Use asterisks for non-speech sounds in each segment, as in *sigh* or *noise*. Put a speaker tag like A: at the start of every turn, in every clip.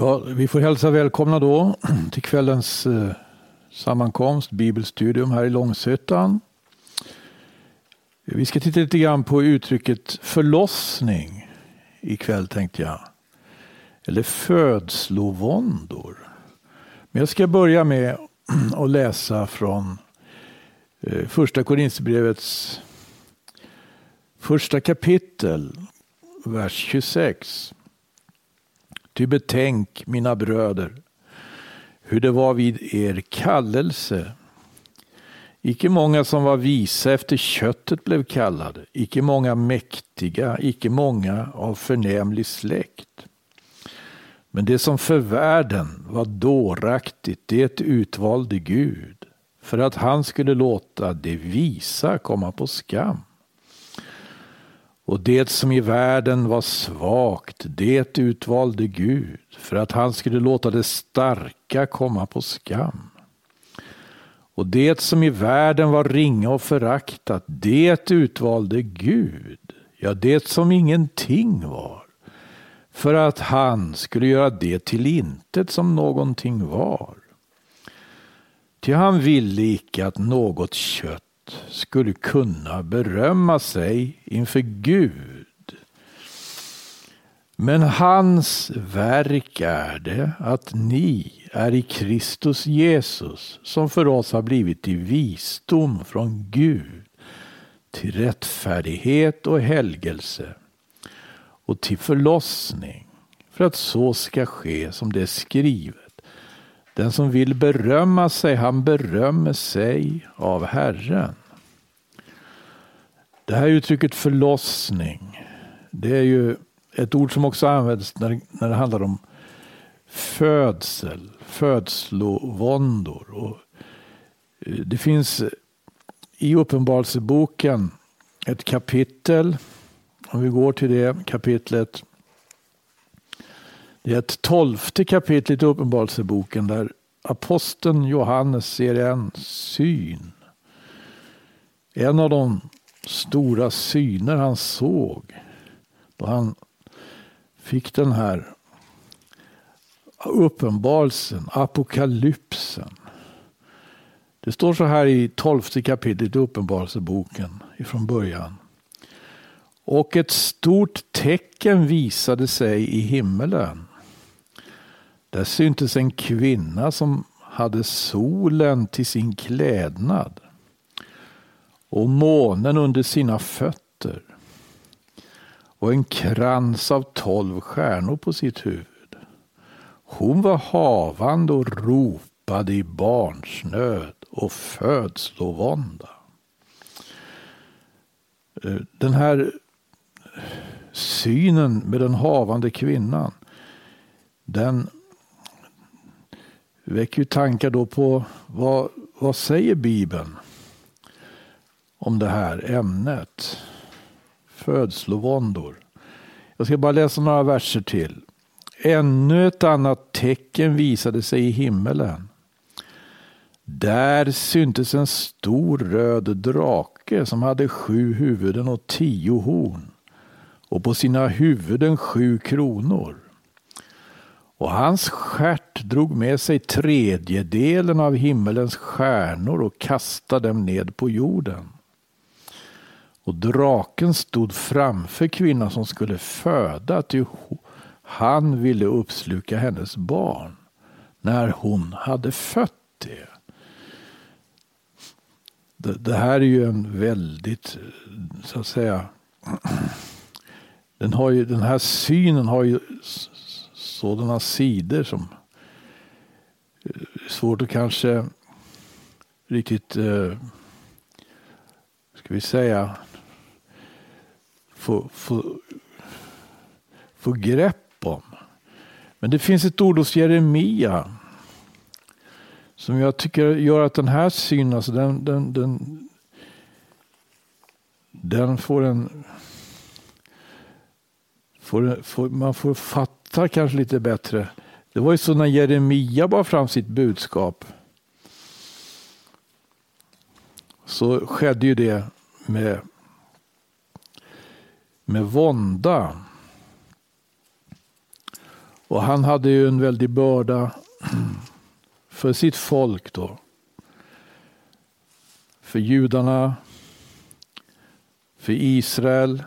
A: Ja, vi får hälsa välkomna då *clears throat* till kvällens eh, sammankomst, bibelstudium här i Långshyttan. Vi ska titta lite grann på uttrycket förlossning ikväll tänkte jag. Eller födslovåndor. Men jag ska börja med *clears throat* att läsa från eh, första Korinthierbrevets första kapitel, vers 26. Ty betänk, mina bröder, hur det var vid er kallelse. Icke många som var visa efter köttet blev kallade, icke många mäktiga, icke många av förnämlig släkt. Men det som för världen var dåraktigt, det utvalde Gud, för att han skulle låta det visa komma på skam. Och det som i världen var svagt, det utvalde Gud för att han skulle låta det starka komma på skam. Och det som i världen var ringa och föraktat, det utvalde Gud, ja, det som ingenting var, för att han skulle göra det till intet som någonting var. Ty han ville icke att något kött skulle kunna berömma sig inför Gud. Men hans verk är det att ni är i Kristus Jesus som för oss har blivit till visdom från Gud, till rättfärdighet och helgelse och till förlossning för att så ska ske som det är skrivet. Den som vill berömma sig, han berömmer sig av Herren. Det här uttrycket förlossning, det är ju ett ord som också används när, när det handlar om födsel, födslovåndor. Och eh, det finns i Uppenbarelseboken ett kapitel, om vi går till det kapitlet. Det är ett tolfte kapitel i Uppenbarelseboken där aposteln Johannes ser en syn. En av de stora syner han såg då han fick den här uppenbarelsen, apokalypsen. Det står så här i tolfte kapitlet i Uppenbarelseboken ifrån början. Och ett stort tecken visade sig i himmelen. Där syntes en kvinna som hade solen till sin klädnad och månen under sina fötter och en krans av tolv stjärnor på sitt huvud. Hon var havande och ropade i barnsnöd och födslovånda. Eh, den här synen med den havande kvinnan, den väcker ju tankar då på vad, vad säger Bibeln om det här ämnet. Födslovåndor. Jag ska bara läsa några verser till. Ännu ett annat tecken visade sig i himmelen. Där syntes en stor röd drake som hade sju huvuden och tio horn och på sina huvuden sju kronor. Och hans stjärt drog med sig tredjedelen av himmelens stjärnor och kastade dem ned på jorden. Och draken stod framför kvinnan som skulle föda, ty han ville uppsluka hennes barn när hon hade fött. Det, det här är ju en väldigt, så att säga, *clears throat* den, har ju, den här synen har ju sådana sidor som är svårt att kanske riktigt, eh, ska vi säga, få, få, få grepp om. Men det finns ett ord hos Jeremia som jag tycker gör att den här synen, alltså den, den, den, den får en... Får, får, man får fatta kanske lite bättre. Det var ju så när Jeremia bar fram sitt budskap. Så skedde ju det med med vånda. Och han hade ju en väldig börda för sitt folk då. För judarna, för Israel,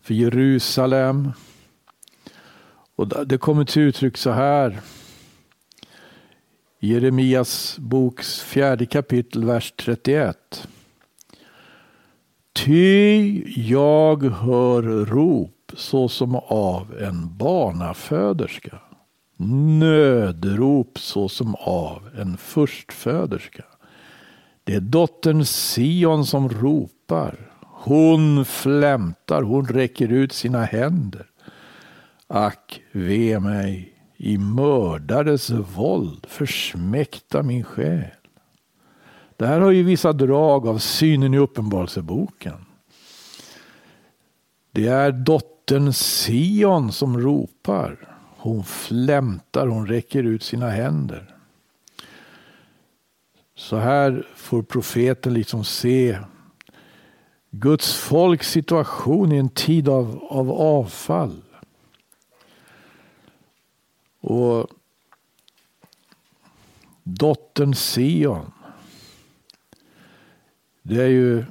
A: för Jerusalem. Och det kommer till uttryck så här. Jeremias boks fjärde kapitel, vers 31. Ty jag hör rop såsom av en barnaföderska. Nödrop såsom av en förstföderska. Det är dottern Sion som ropar. Hon flämtar, hon räcker ut sina händer. Ack, ve mig, i mördares våld försmäkta min själ. Det här har ju vissa drag av synen i Uppenbarelseboken. Det är dottern Sion som ropar. Hon flämtar, hon räcker ut sina händer. Så här får profeten liksom se Guds folks situation i en tid av, av avfall. Och dottern Sion. Det är ju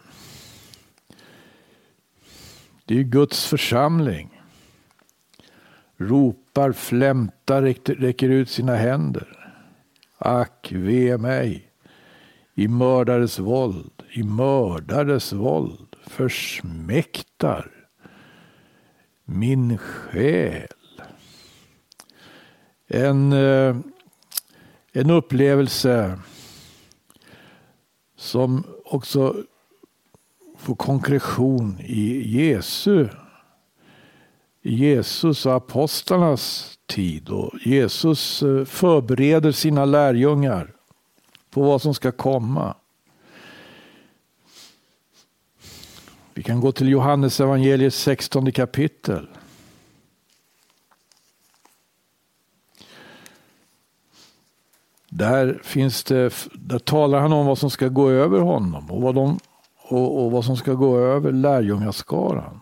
A: det är Guds församling. Ropar, flämtar, räcker ut sina händer. Ack, ve mig. I mördares våld, i mördares våld försmäktar min själ en, eh, en upplevelse som också får konkretion i Jesu Jesus och apostlarnas tid. Och Jesus eh, förbereder sina lärjungar på vad som ska komma. Vi kan gå till Johannes evangeliets 16 kapitel. Där, finns det, där talar han om vad som ska gå över honom och vad, de, och, och vad som ska gå över lärjungaskaran.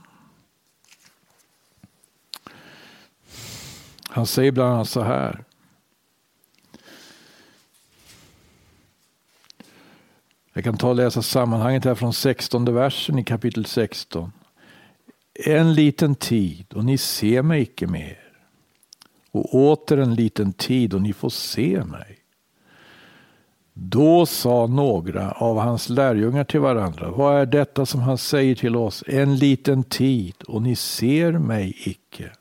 A: Han säger bland annat så här. Jag kan ta och läsa sammanhanget här från 16 versen i kapitel 16. En liten tid och ni ser mig icke mer. Och åter en liten tid och ni får se mig. Då sa några av hans lärjungar till varandra, vad är detta som han säger till oss? En liten tid och ni ser mig icke.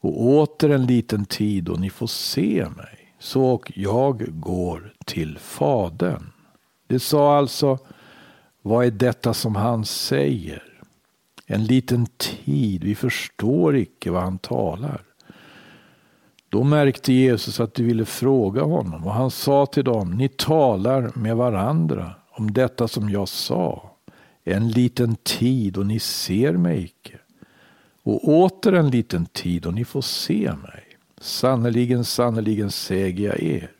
A: Och åter en liten tid och ni får se mig. Så och jag går till Fadern. Det sa alltså, vad är detta som han säger? En liten tid, vi förstår icke vad han talar. Då märkte Jesus att de ville fråga honom och han sa till dem, ni talar med varandra om detta som jag sa. En liten tid och ni ser mig icke. Och åter en liten tid och ni får se mig. Sannerligen, sannerligen säger jag er.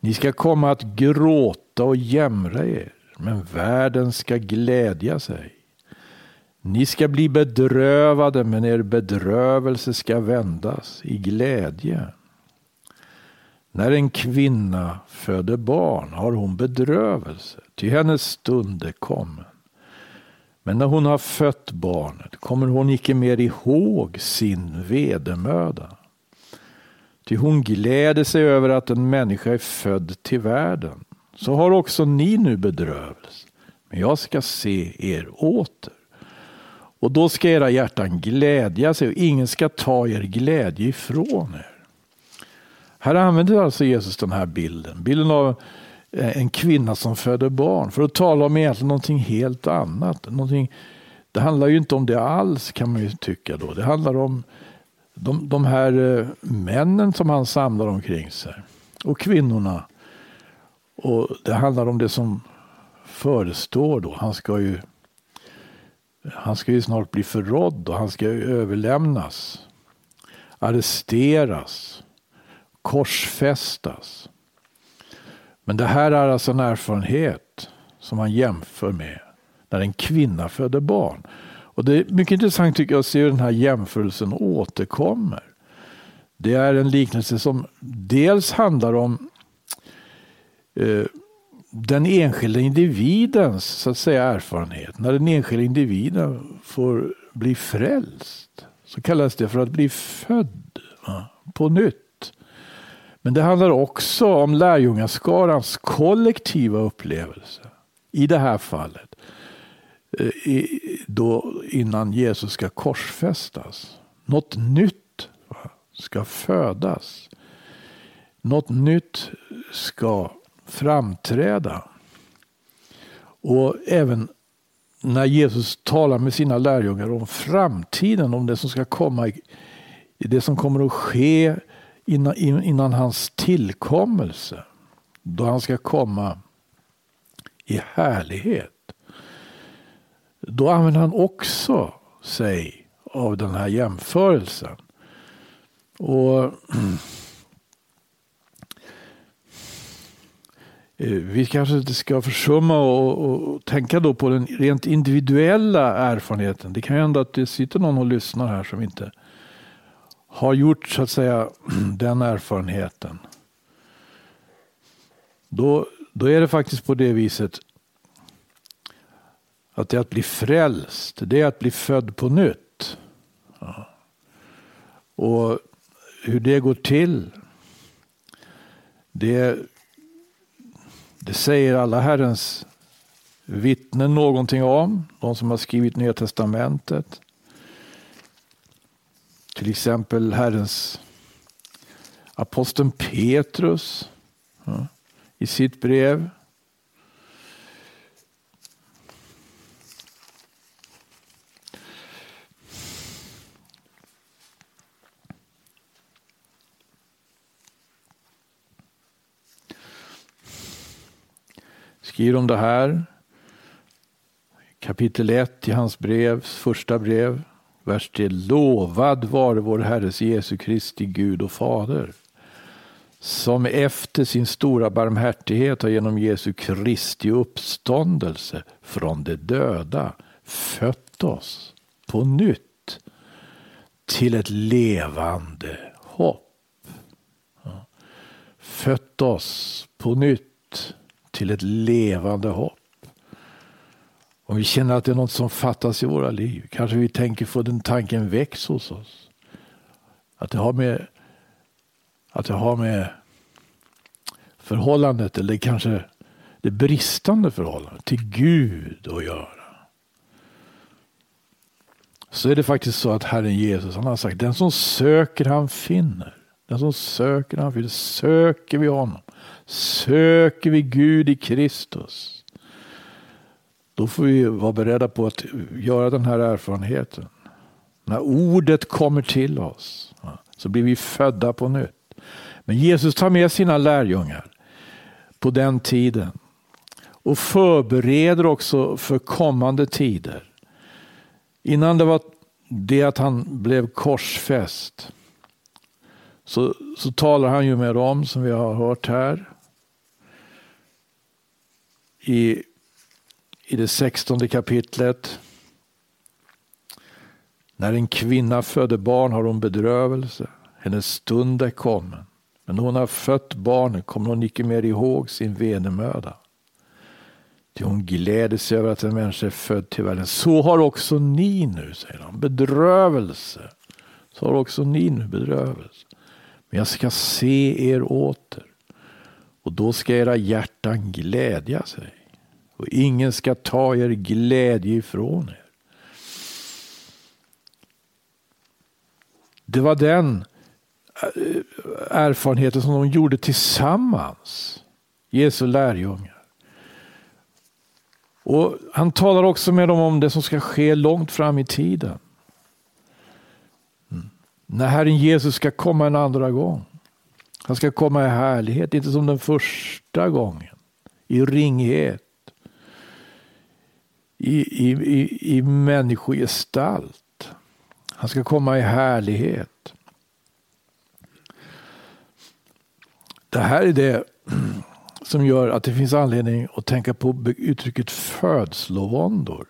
A: Ni ska komma att gråta och jämra er, men världen ska glädja sig. Ni ska bli bedrövade, men er bedrövelse ska vändas i glädje. När en kvinna föder barn har hon bedrövelse, ty hennes stund är kommen. Men när hon har fött barnet kommer hon icke mer ihåg sin vedermöda. Ty hon gläder sig över att en människa är född till världen. Så har också ni nu bedrövelse, men jag ska se er åter. Och då ska era hjärtan glädja sig och ingen ska ta er glädje ifrån er. Här använder alltså Jesus den här bilden. Bilden av eh, en kvinna som föder barn. För att tala om egentligen någonting helt annat. Någonting, det handlar ju inte om det alls kan man ju tycka då. Det handlar om de, de här eh, männen som han samlar omkring sig. Och kvinnorna. Och det handlar om det som förestår då. Han ska ju han ska ju snart bli förrådd och han ska överlämnas, arresteras, korsfästas. Men det här är alltså en erfarenhet som han jämför med när en kvinna föder barn. Och det är mycket intressant tycker jag att se hur den här jämförelsen återkommer. Det är en liknelse som dels handlar om eh, den enskilda individens så att säga, erfarenhet. När den enskilda individen får bli frälst så kallas det för att bli född va, på nytt. Men det handlar också om lärjungaskarans kollektiva upplevelse. I det här fallet. Eh, då innan Jesus ska korsfästas. Något nytt ska födas. Något nytt ska framträda. Och även när Jesus talar med sina lärjungar om framtiden, om det som ska komma, det som kommer att ske innan, innan hans tillkommelse. Då han ska komma i härlighet. Då använder han också sig av den här jämförelsen. Och *clears throat* Eh, vi kanske inte ska försumma och, tänka då på den rent individuella erfarenheten. Det kan ju hända att det sitter någon och lyssnar här som inte har gjort så att säga *clears throat* den erfarenheten. Då, då är det faktiskt på det viset att det är att bli frälst, det är att bli född på nytt. Ja. Och hur det går till, det, det säger alla Herrens vittnen någonting om. De som har skrivit Nya Testamentet. Till exempel Herrens aposteln Petrus ja, i sitt brev. Skriver om det här. Kapitel 1 i hans brev, första brev, vers 3. Lovad vare vår Herres Jesu Kristi Gud och Fader som efter sin stora barmhärtighet har genom Jesu Kristi uppståndelse från de döda fött oss på nytt till ett levande hopp. Fött oss på nytt till ett levande hopp. Om vi känner att det är något som fattas i våra liv, kanske vi tänker få den tanken väcks hos oss. Att det har med, att det har med förhållandet, eller kanske det bristande förhållandet till Gud att göra. Så är det faktiskt så att Herren Jesus han har sagt, den som söker han finner. Den som söker han finner. Söker vi honom Söker vi Gud i Kristus. Då får vi vara beredda på att göra den här erfarenheten. När ordet kommer till oss så blir vi födda på nytt. Men Jesus tar med sina lärjungar på den tiden och förbereder också för kommande tider. Innan det var det att han blev korsfäst så, så talar han ju med dem som vi har hört här i, i det sextonde kapitlet. När en kvinna föder barn har hon bedrövelse. Hennes stund är kommen. Men när hon har fött barnet kommer hon icke mer ihåg sin vedermöda. Ty hon gläder sig över att en människa är född till världen. Så har också ni nu, säger han, bedrövelse. Så har också ni nu bedrövelse. Men jag ska se er åter. Och då ska era hjärtan glädja sig och ingen ska ta er glädje ifrån er. Det var den eh, erfarenheten som de gjorde tillsammans, Jesu lärjungar. Och Han talar också med dem om det som ska ske långt fram i tiden. Mm. När Herren Jesus ska komma en andra gång. Han ska komma i härlighet, inte som den första gången. I ringhet i, i, i, i människogestalt. Han ska komma i härlighet. Det här är det *clears throat* som gör att det finns anledning att tänka på uttrycket födslovåndor.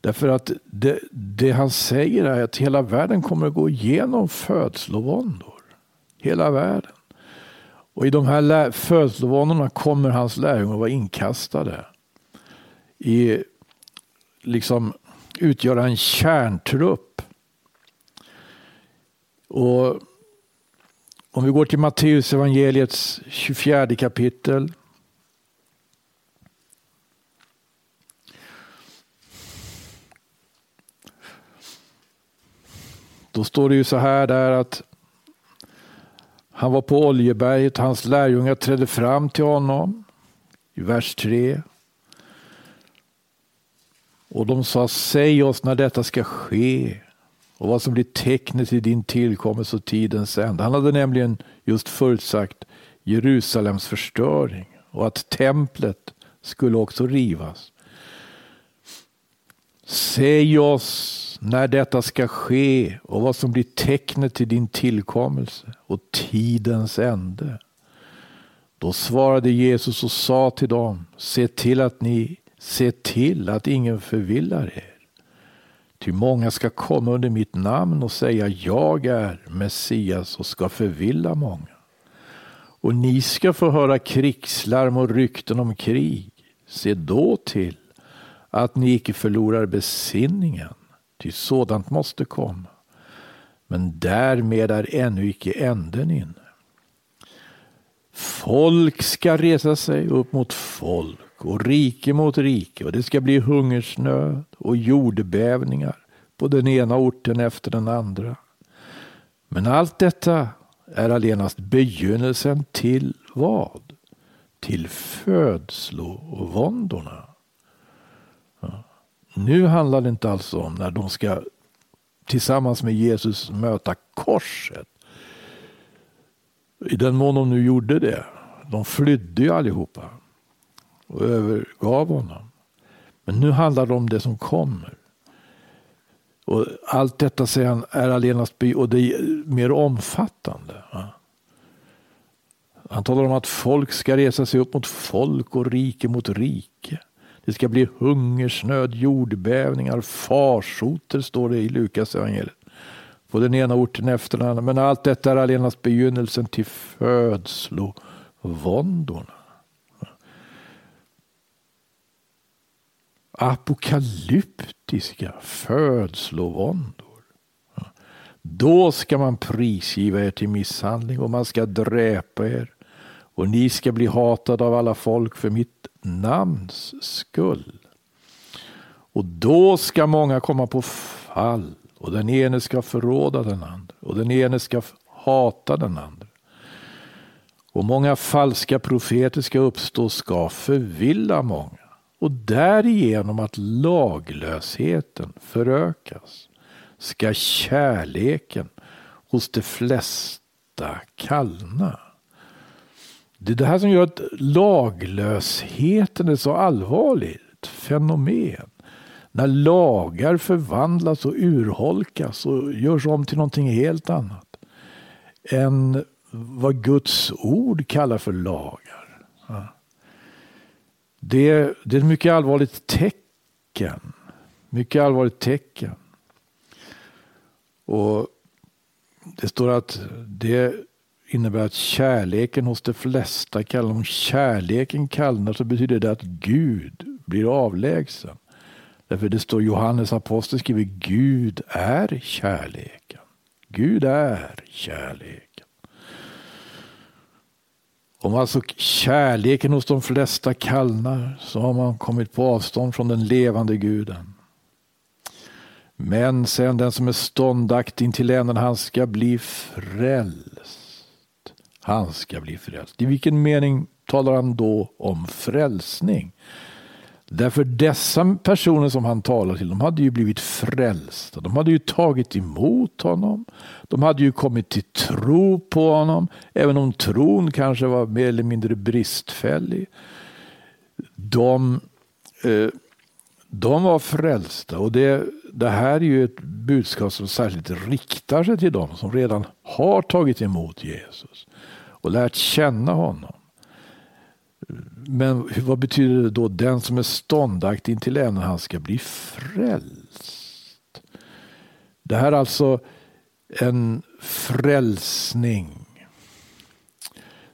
A: Därför att det, det, han säger är att hela världen kommer att gå igenom födslovåndor. Hela världen. Och i de här födslovåndorna kommer hans lärjungar vara inkastade. I, liksom utgöra en kärntrupp. Och om vi går till Matteus evangeliets 24 kapitel. Då står det ju så här där att han var på Oljeberget, och hans lärjungar trädde fram till honom i vers 3. Och de sa, säg oss när detta ska ske och vad som blir tecknet i din tillkommelse och tidens ände. Han hade nämligen just förutsagt Jerusalems förstöring och att templet skulle också rivas. Säg oss när detta ska ske och vad som blir tecknet till din tillkommelse och tidens ände. Då svarade Jesus och sa till dem, se till att ni se till att ingen förvillar er. Ty många ska komma under mitt namn och säga jag är Messias och ska förvilla många. Och ni ska få höra krigslarm och rykten om krig. Se då till att ni icke förlorar besinningen ty sådant måste komma. Men därmed är ännu icke änden inne. Folk ska resa sig upp mot folk och rike mot rike och det ska bli hungersnöd och jordbävningar på den ena orten efter den andra. Men allt detta är allenast begynnelsen till vad? Till födslovåndorna. Nu handlar det inte alls om när de ska tillsammans med Jesus möta korset. I den mån de nu gjorde det. De flydde ju allihopa och övergav honom. Men nu handlar det om det som kommer. Och allt detta säger han är allenast och det är mer omfattande. Han talar om att folk ska resa sig upp mot folk och rike mot rike. Det ska bli hungersnöd, jordbävningar, farsoter står det i Lukas evangeliet. På den ena orten efter den andra. Men allt detta är allenast begynnelsen till födslovåndorna. Apokalyptiska födslovåndor. Då ska man prisgiva er till misshandling och man ska dräpa er och ni ska bli hatade av alla folk för mitt namns skull. Och då ska många komma på fall och den ene ska förråda den andra och den ene ska hata den andra. Och många falska profeter ska uppstå och ska förvilla många och därigenom att laglösheten förökas ska kärleken hos de flesta kallna. Det är det här som gör att laglösheten är så allvarligt fenomen. När lagar förvandlas och urholkas och görs om till någonting helt annat. Än vad Guds ord kallar för lagar. Det, det är ett mycket allvarligt tecken. Mycket allvarligt tecken. Och det står att det innebär att kärleken hos de flesta kallnar. Om kärleken kallnar så betyder det att Gud blir avlägsen. Därför det står Johannes apostel skriver Gud är kärleken. Gud är kärleken. Om alltså kärleken hos de flesta kallnar så har man kommit på avstånd från den levande guden. Men sen den som är ståndaktig till änden han ska bli frälst. Han ska bli frälst. I vilken mening talar han då om frälsning? Därför dessa personer som han talar till, de hade ju blivit frälsta. De hade ju tagit emot honom. De hade ju kommit till tro på honom, även om tron kanske var mer eller mindre bristfällig. De, eh, de var frälsta och det, det här är ju ett budskap som särskilt riktar sig till dem som redan har tagit emot Jesus och lärt känna honom. Men vad betyder det då? Den som är ståndaktig intill änden, han ska bli frälst. Det här är alltså en frälsning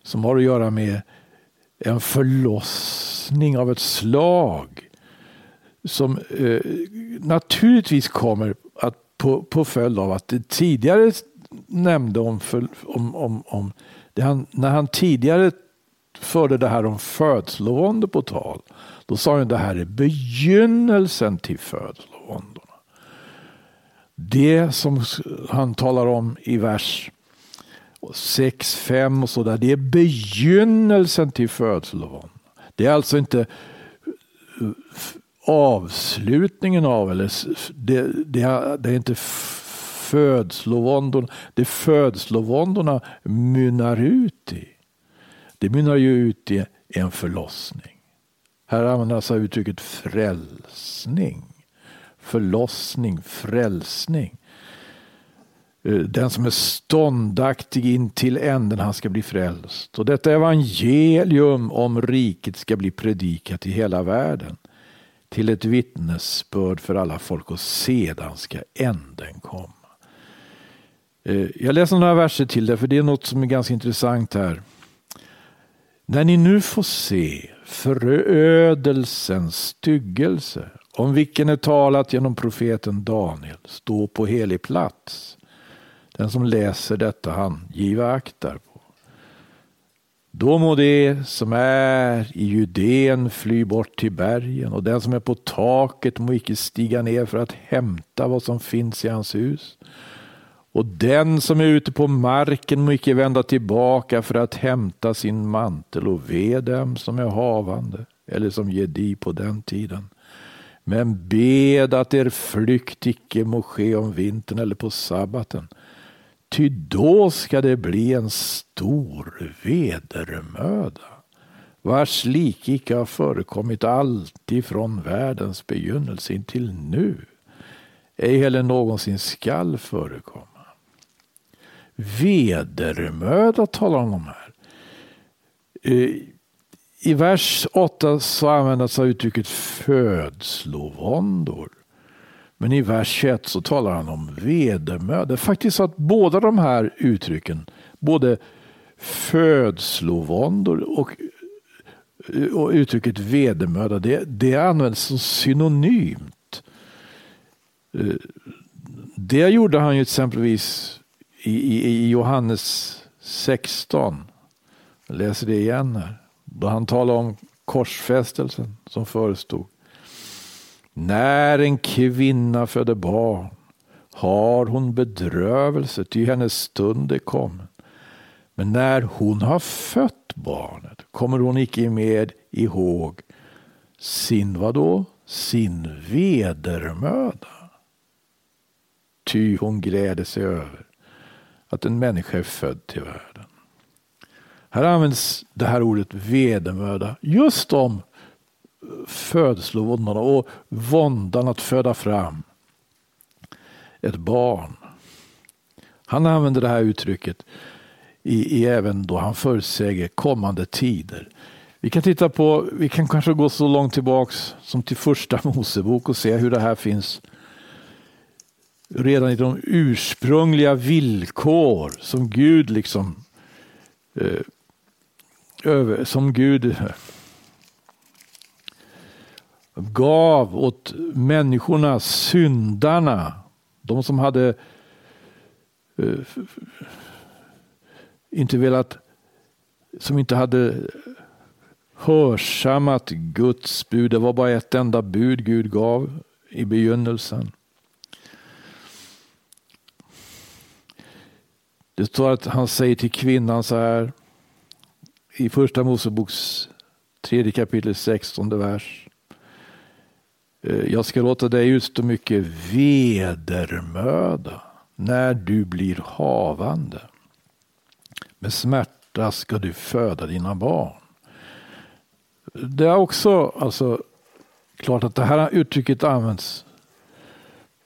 A: som har att göra med en förlossning av ett slag som eh, naturligtvis kommer att på, på följd av att det tidigare nämnde om, för, om, om, om han, när han tidigare förde det här om födslovåndor på tal, då sa han att det här är begynnelsen till födslovåndorna. Det som han talar om i vers 6, 5 och sådär, det är begynnelsen till födslovåndorna. Det är alltså inte avslutningen av, eller det, det, det är inte födslovåndorna, det födslovåndorna mynnar ut i. Det mynnar ju ut i en förlossning. Här använder uttrycket frälsning. Förlossning, frälsning. Eh, den som är ståndaktig in till änden, han ska bli frälst. Och detta evangelium om riket ska bli predikat i hela världen till ett vittnesbörd för alla folk och sedan ska änden komma. Eh, jag läser några verser till dig, för det är något som är ganska intressant här. När ni nu får se förödelsens styggelse, om vilken är talat genom profeten Daniel, stå på helig plats. Den som läser detta han giva akt på. Då må det som är i Judeen fly bort till bergen och den som är på taket må icke stiga ner för att hämta vad som finns i hans hus. Och den som är ute på marken må icke vända tillbaka för att hämta sin mantel och ve dem som är havande eller som ger di på den tiden. Men bed att er flykt icke må ske om vintern eller på sabbaten. Ty då ska det bli en stor vedermöda vars like icke har förekommit alltid från världens begynnelse intill nu, ej heller någonsin skall förekomma. Vedermöda talar han om här. Eh, I vers 8 så används uttrycket födslovåndor. Men i vers 21 så talar han om vedermöda. Det är faktiskt så att båda de här uttrycken, både födslovåndor och, eh, och uttrycket vedermöda, det, det används som synonymt. Eh, det gjorde han ju exempelvis i, i, i Johannes 16. Jag läser det igen här. Då han talar om korsfästelsen som förestod. När en kvinna föder barn har hon bedrövelse, ty hennes stund är kommen. Men när hon har fött barnet kommer hon icke med ihåg sin vadå? Sin vedermöda. Ty hon gräder sig över att en människa är född till världen. Här används det här ordet vedermöda just om födslovåndorna och våndan att föda fram ett barn. Han använder det här uttrycket i, i även då han förutsäger kommande tider. Vi kan titta på, vi kan kanske gå så långt tillbaks som till första Mosebok och se hur det här finns redan i de ursprungliga villkor som Gud liksom eh, över, som Gud eh, gav åt människorna, syndarna, de som hade eh, inte velat, som inte hade hörsammat Guds bud. Det var bara ett enda bud Gud gav i begynnelsen. Det står att han säger till kvinnan så här i första Moseboks tredje kapitel 16 vers. Eh, jag ska låta dig utstå mycket vedermöda när du blir havande. Med smärta ska du föda dina barn. Det är också alltså, klart att det här uttrycket används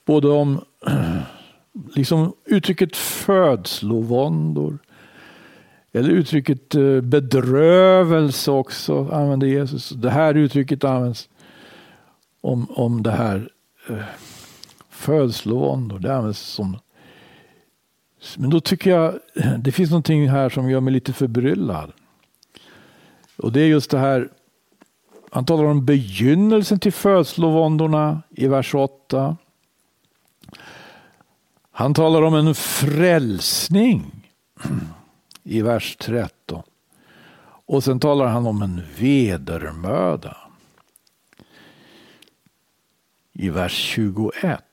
A: både om *clears throat* liksom uttrycket födslovåndor Eller uttrycket eh, bedrövelse också använder Jesus. Det här uttrycket används om, om det här eh, födslovåndor. Det används som men då tycker jag det finns någonting här som gör mig lite förbryllad. Och det är just det här. Han talar om begynnelsen till födslovåndorna i vers 8. Han talar om en frälsning i vers 13. Och sen talar han om en vedermöda i vers 21.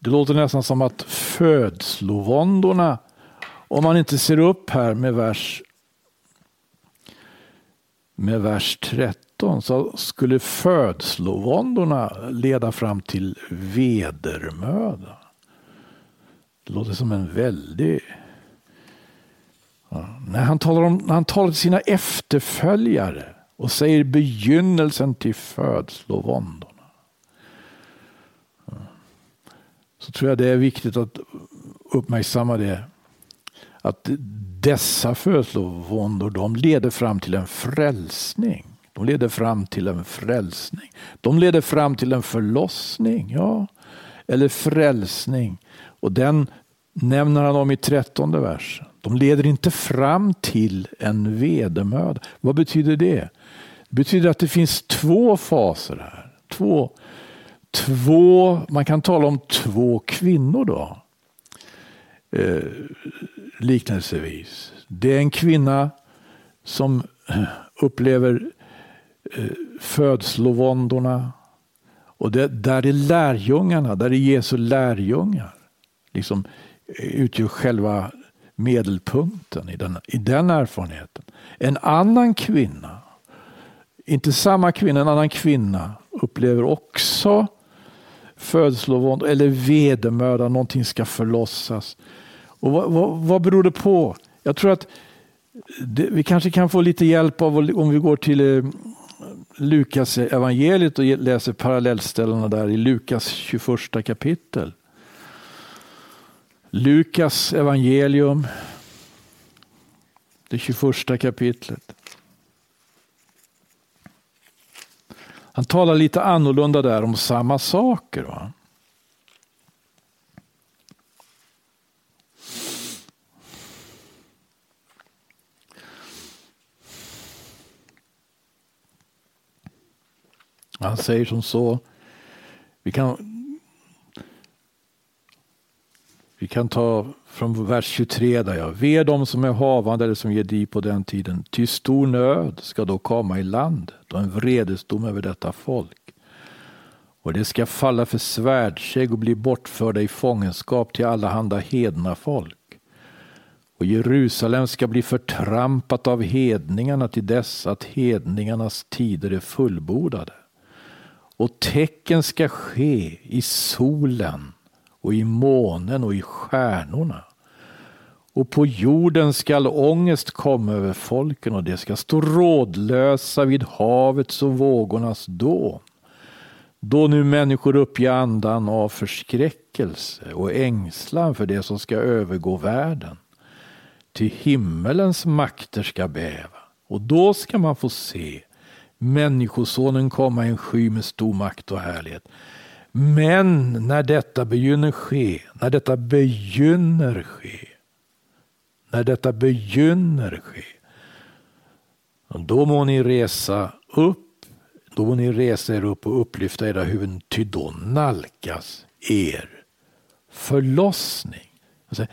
A: Det låter nästan som att födslovåndorna, om man inte ser upp här med vers, med vers 13, så skulle födslovåndorna leda fram till vedermöda. Det låter som en väldig... Ja. När, han talar om, när han talar till sina efterföljare och säger begynnelsen till födslovåndorna. så tror jag det är viktigt att uppmärksamma det. Att dessa födslovåndor, de leder fram till en frälsning. De leder fram till en frälsning. De leder fram till en förlossning. Ja, eller frälsning. Och den nämner han om i trettonde versen. De leder inte fram till en vedermöda. Vad betyder det? Det betyder att det finns två faser här. Två två, man kan tala om två kvinnor då. Eh, liknelsevis. Det är en kvinna som eh, upplever eh, födslovåndorna. Och det, där är lärjungarna, där är Jesu lärjungar. Liksom eh, utgör själva medelpunkten i den, i den erfarenheten. En annan kvinna, inte samma kvinna, en annan kvinna upplever också födslovånd eller vedermöda, någonting ska förlossas. Och vad, vad, vad beror det på? Jag tror att det, vi kanske kan få lite hjälp av om vi går till eh, Lukas evangeliet och läser parallellställena där i Lukas 21 kapitel. Lukas evangelium, det 21 kapitlet. Han talar lite annorlunda där om samma saker. Va? Han säger som så. Vi kan, vi kan ta från vers 23 där jag Ve dem som är havande eller som ger di på den tiden. Ty stor nöd ska då komma i land då en vredesdom över detta folk. Och det ska falla för svärdskägg och bli bortförda i fångenskap till alla handa hedna folk. Och Jerusalem ska bli förtrampat av hedningarna till dess att hedningarnas tider är fullbordade. Och tecken ska ske i solen och i månen och i stjärnorna. Och på jorden skall ångest komma över folken och de ska stå rådlösa vid havets och vågornas dån. Då nu människor uppger andan av förskräckelse och ängslan för det som ska övergå världen. Till himmelens makter ska bäva och då ska man få se Människosonen komma i en sky med stor makt och härlighet. Men när detta begynner ske, när detta begynner ske, när detta begynner ske, då må ni resa upp, då må ni resa er upp och upplyfta era huvuden, ty då nalkas er förlossning. Alltså,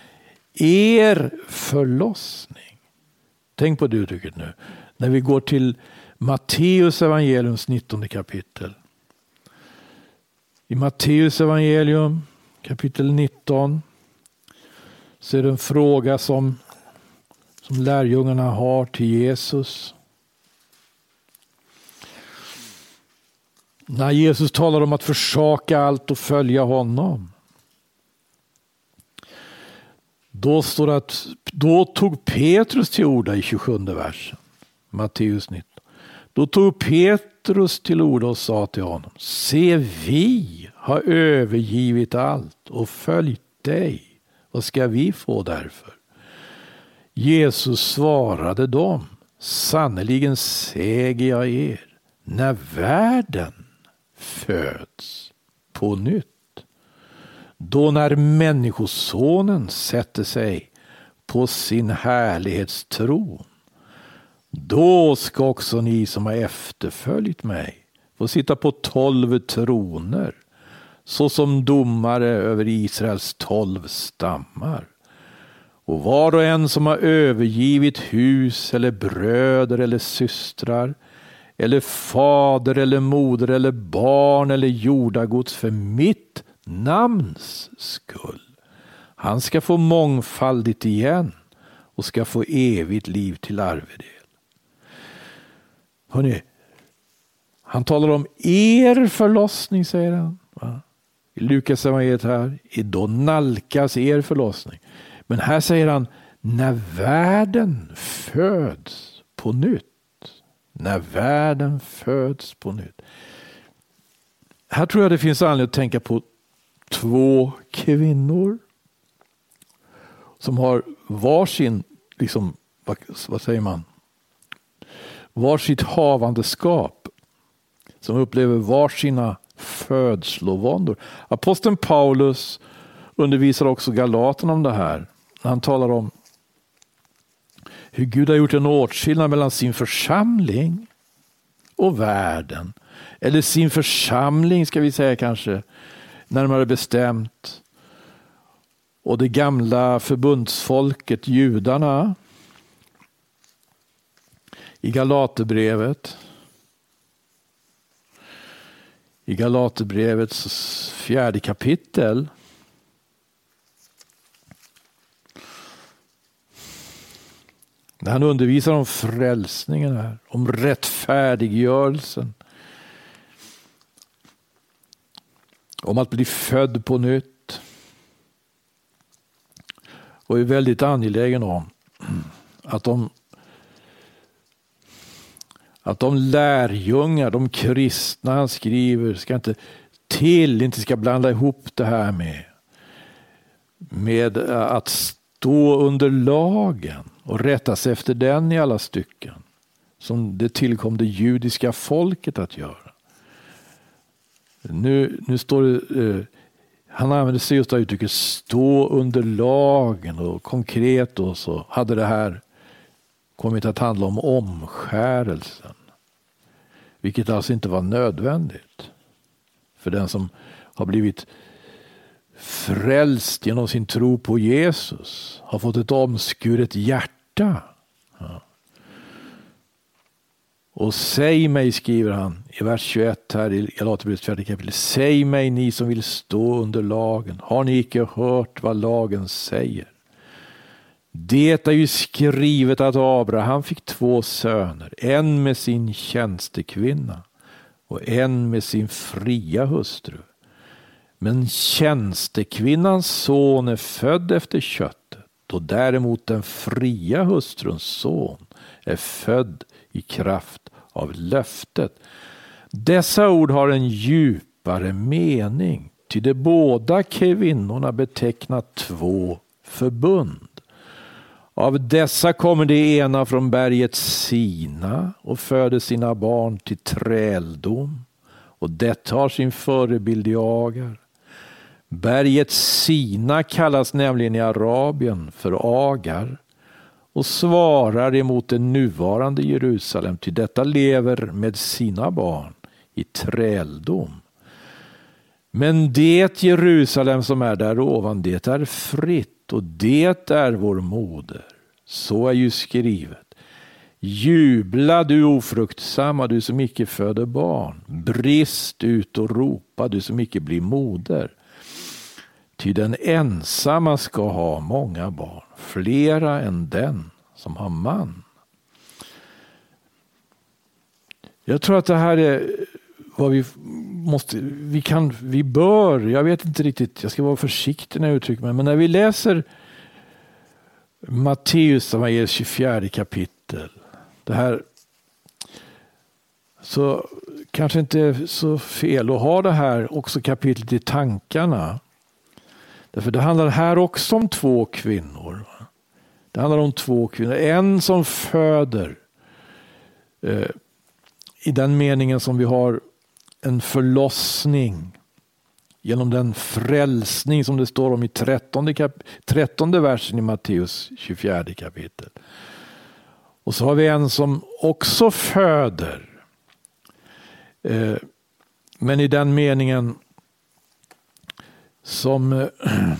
A: er förlossning. Tänk på det uttrycket nu. När vi går till Matteus evangeliums 19 kapitel. I Matteus evangelium kapitel 19 så är det en fråga som, som lärjungarna har till Jesus. När Jesus talar om att försaka allt och följa honom. Då står det att då tog Petrus till orda i 27 versen. Matteus 19. Då tog Petrus till orda och sa till honom. Se vi har övergivit allt och följt dig. Vad ska vi få därför? Jesus svarade dem, sannerligen säger jag er, när världen föds på nytt, då när Människosonen sätter sig på sin härlighetstron, då ska också ni som har efterföljt mig få sitta på tolv troner såsom domare över Israels tolv stammar. Och var och en som har övergivit hus eller bröder eller systrar eller fader eller moder eller barn eller jordagods för mitt namns skull. Han ska få mångfaldigt igen och ska få evigt liv till arvedel. Hörrni, han talar om er förlossning, säger han. Va? I Lukas evangeliet här, då nalkas er förlossning. Men här säger han, när världen föds på nytt. När världen föds på nytt. Här tror jag det finns anledning att tänka på två kvinnor som har varsin, liksom, vad, vad säger man, varsitt havandeskap. Som upplever varsina födslovåndor. Aposteln Paulus undervisar också Galaterna om det här. Han talar om hur Gud har gjort en åtskillnad mellan sin församling och världen. Eller sin församling ska vi säga kanske, närmare bestämt. Och det gamla förbundsfolket, judarna. I Galaterbrevet. I Galaterbrevets fjärde kapitel När han undervisar om frälsningen här, om rättfärdiggörelsen. Om att bli född på nytt. Och är väldigt angelägen om att de, att de lärjungar, de kristna han skriver, ska inte till, inte ska blanda ihop det här med, med att stå under lagen och rätta sig efter den i alla stycken. Som det tillkom det judiska folket att göra. Nu, nu står det, eh, han använder sig just av uttrycket stå under lagen och konkret då så hade det här kommit att handla om omskärelsen. Vilket alltså inte var nödvändigt. För den som har blivit frälst genom sin tro på Jesus, har fått ett omskuret hjärta. Ja. Och säg mig, skriver han i vers 21 här i Galaterbrevets fjärde kapitel. Säg mig ni som vill stå under lagen. Har ni icke hört vad lagen säger? Det är ju skrivet att Abraham fick två söner, en med sin tjänstekvinna och en med sin fria hustru. Men tjänstekvinnans son är född efter köttet och däremot den fria hustruns son är född i kraft av löftet. Dessa ord har en djupare mening, ty de båda kvinnorna betecknar två förbund. Av dessa kommer det ena från berget Sina och föder sina barn till träldom och det har sin förebild i Agar. Berget Sina kallas nämligen i Arabien för Agar och svarar emot det nuvarande Jerusalem, ty detta lever med sina barn i träldom. Men det Jerusalem som är där ovan, det är fritt och det är vår moder. Så är ju skrivet. Jubla du ofruktsamma, du som icke föder barn. Brist ut och ropa, du som icke blir moder. Ty den ensamma ska ha många barn, flera än den som har man. Jag tror att det här är vad vi måste, vi kan, vi bör, jag vet inte riktigt, jag ska vara försiktig när jag uttrycker mig, men när vi läser Matteus evangeliets 24 kapitel, det här, så kanske inte är så fel att ha det här också kapitlet i tankarna. Därför det handlar här också om två kvinnor. Det handlar om två kvinnor. En som föder eh, i den meningen som vi har en förlossning genom den frälsning som det står om i 13, kap 13 versen i Matteus 24 kapitel. Och så har vi en som också föder. Eh, men i den meningen som eh, *clears throat*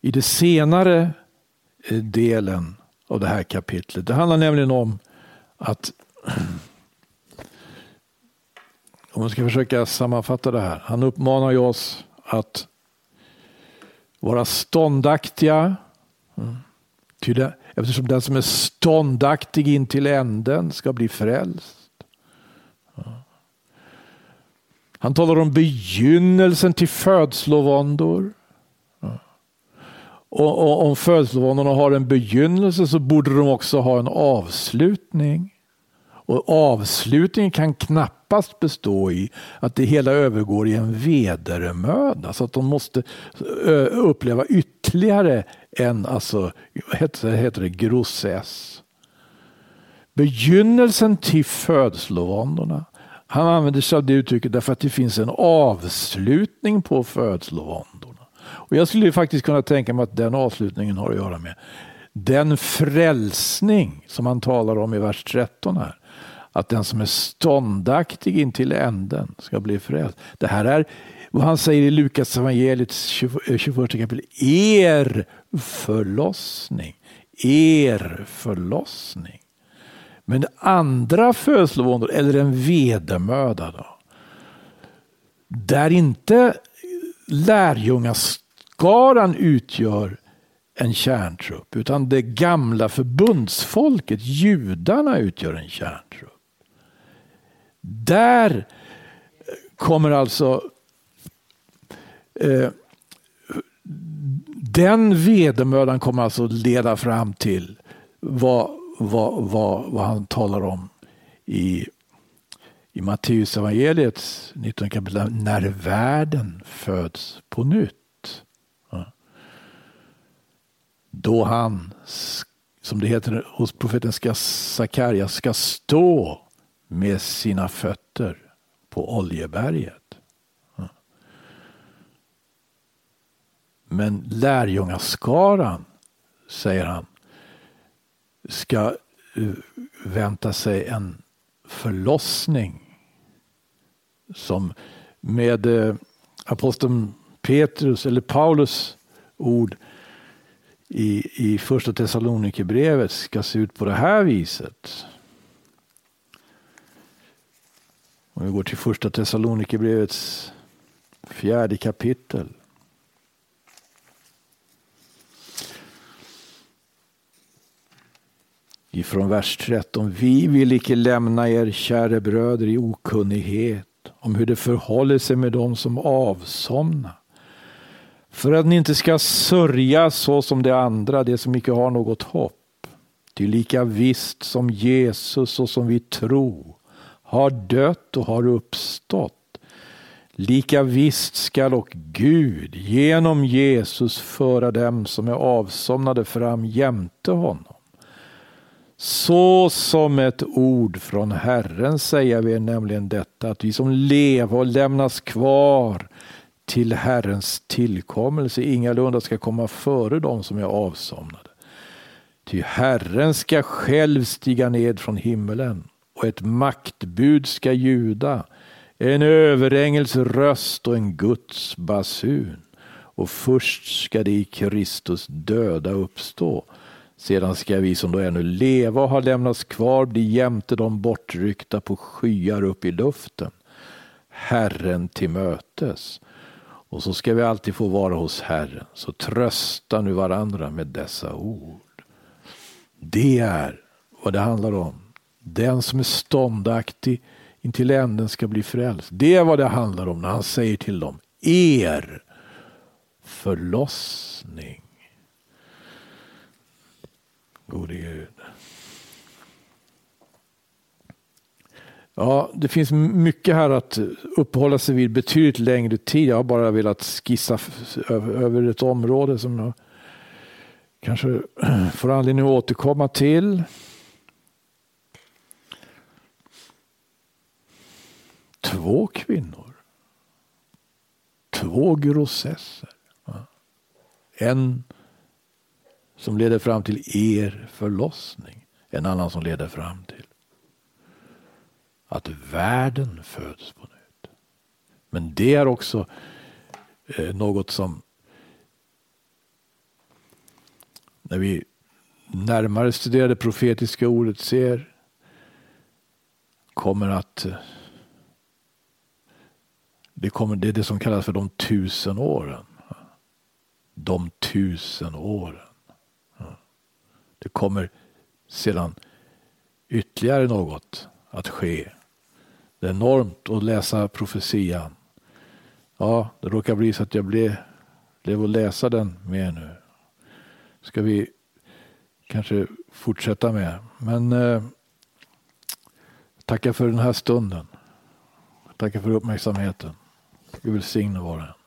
A: i det senare eh, delen av det här kapitlet. Det handlar nämligen om att *clears throat* om man ska försöka sammanfatta det här. Han uppmanar ju oss att vara ståndaktiga. Mm. Eftersom den som är ståndaktig in till änden ska bli frälst. Han talar om begynnelsen till födslovåndor. Och, och om födslovåndorna har en begynnelse så borde de också ha en avslutning. Och avslutningen kan knappast knappast bestå i att det hela övergår i en vedermöda. Så att de måste uppleva ytterligare en, alltså, heter, heter det, grossess. Begynnelsen till födslovåndorna. Han använder sig av det uttrycket därför att det finns en avslutning på födslovåndorna. Och jag skulle faktiskt kunna tänka mig att den avslutningen har att göra med den frälsning som han talar om i vers 13 här. Att den som är ståndaktig in till änden ska bli frälst. Det här är vad han säger i Lukas evangeliet 21 eh, kapitel. Er förlossning. Er förlossning. Men andra födslovåndor eller en vedermöda då. Där inte lärjungaskaran utgör en kärntrupp utan det gamla förbundsfolket, judarna, utgör en kärntrupp. Där kommer alltså eh, den vedermödan kommer alltså leda fram till vad, vad, vad, vad han talar om i, i Matteus evangeliets 19 kapitel, när världen föds på nytt. Ja. Då han, som det heter hos profeten Sakarja, ska stå med sina fötter på Oljeberget. Men lärjungaskaran, säger han, ska eh, vänta sig en förlossning som med eh, aposteln Petrus eller Paulus ord i, i första Thessalonikerbrevet ska se ut på det här viset. Om vi går till första Thessalonikerbrevets fjärde kapitel. Ifrån vers 13. Vi vill icke lämna er, käre bröder, i okunnighet om hur det förhåller sig med dem som avsomna. För att ni inte ska sörja så som de andra, de som icke har något hopp. Ty lika visst som Jesus och som vi tror har dött och har uppstått. Lika visst skall och Gud genom Jesus föra dem som är avsomnade fram jämte honom. Så som ett ord från Herren säger vi nämligen detta, att vi som lever och lämnas kvar till Herrens tillkommelse ingalunda ska komma före dem som är avsomnade. Ty Herren ska själv stiga ned från himmelen och ett maktbud ska ljuda, en överängels röst och en Guds basun. Och först ska det i Kristus döda uppstå. Sedan ska vi som då ännu leva och har lämnats kvar bli jämte de bortryckta på skyar upp i luften. Herren till mötes. Och så ska vi alltid få vara hos Herren. Så trösta nu varandra med dessa ord. Det är vad det handlar om. Den som är ståndaktig intill änden ska bli frälst. Det är vad det handlar om när han säger till dem. Er förlossning. Gode Gud. Ja, det finns mycket här att uppehålla sig vid betydligt längre tid. Jag har bara velat skissa över ett område som jag kanske *clears throat* får anledning att återkomma till. Två kvinnor. Två grossesser. En som leder fram till er förlossning. En annan som leder fram till att världen föds på nytt. Men det är också eh, något som när vi närmare studerar det profetiska ordet ser kommer att eh, det, kommer, det är det som kallas för de tusen åren. De tusen åren. Det kommer sedan ytterligare något att ske. Det är enormt att läsa profetian. Ja, det råkar bli så att jag blev, blev att läsa den mer nu. Ska vi kanske fortsätta med. Men eh, tacka för den här stunden. Tackar för uppmärksamheten. Gud välsigne var och en.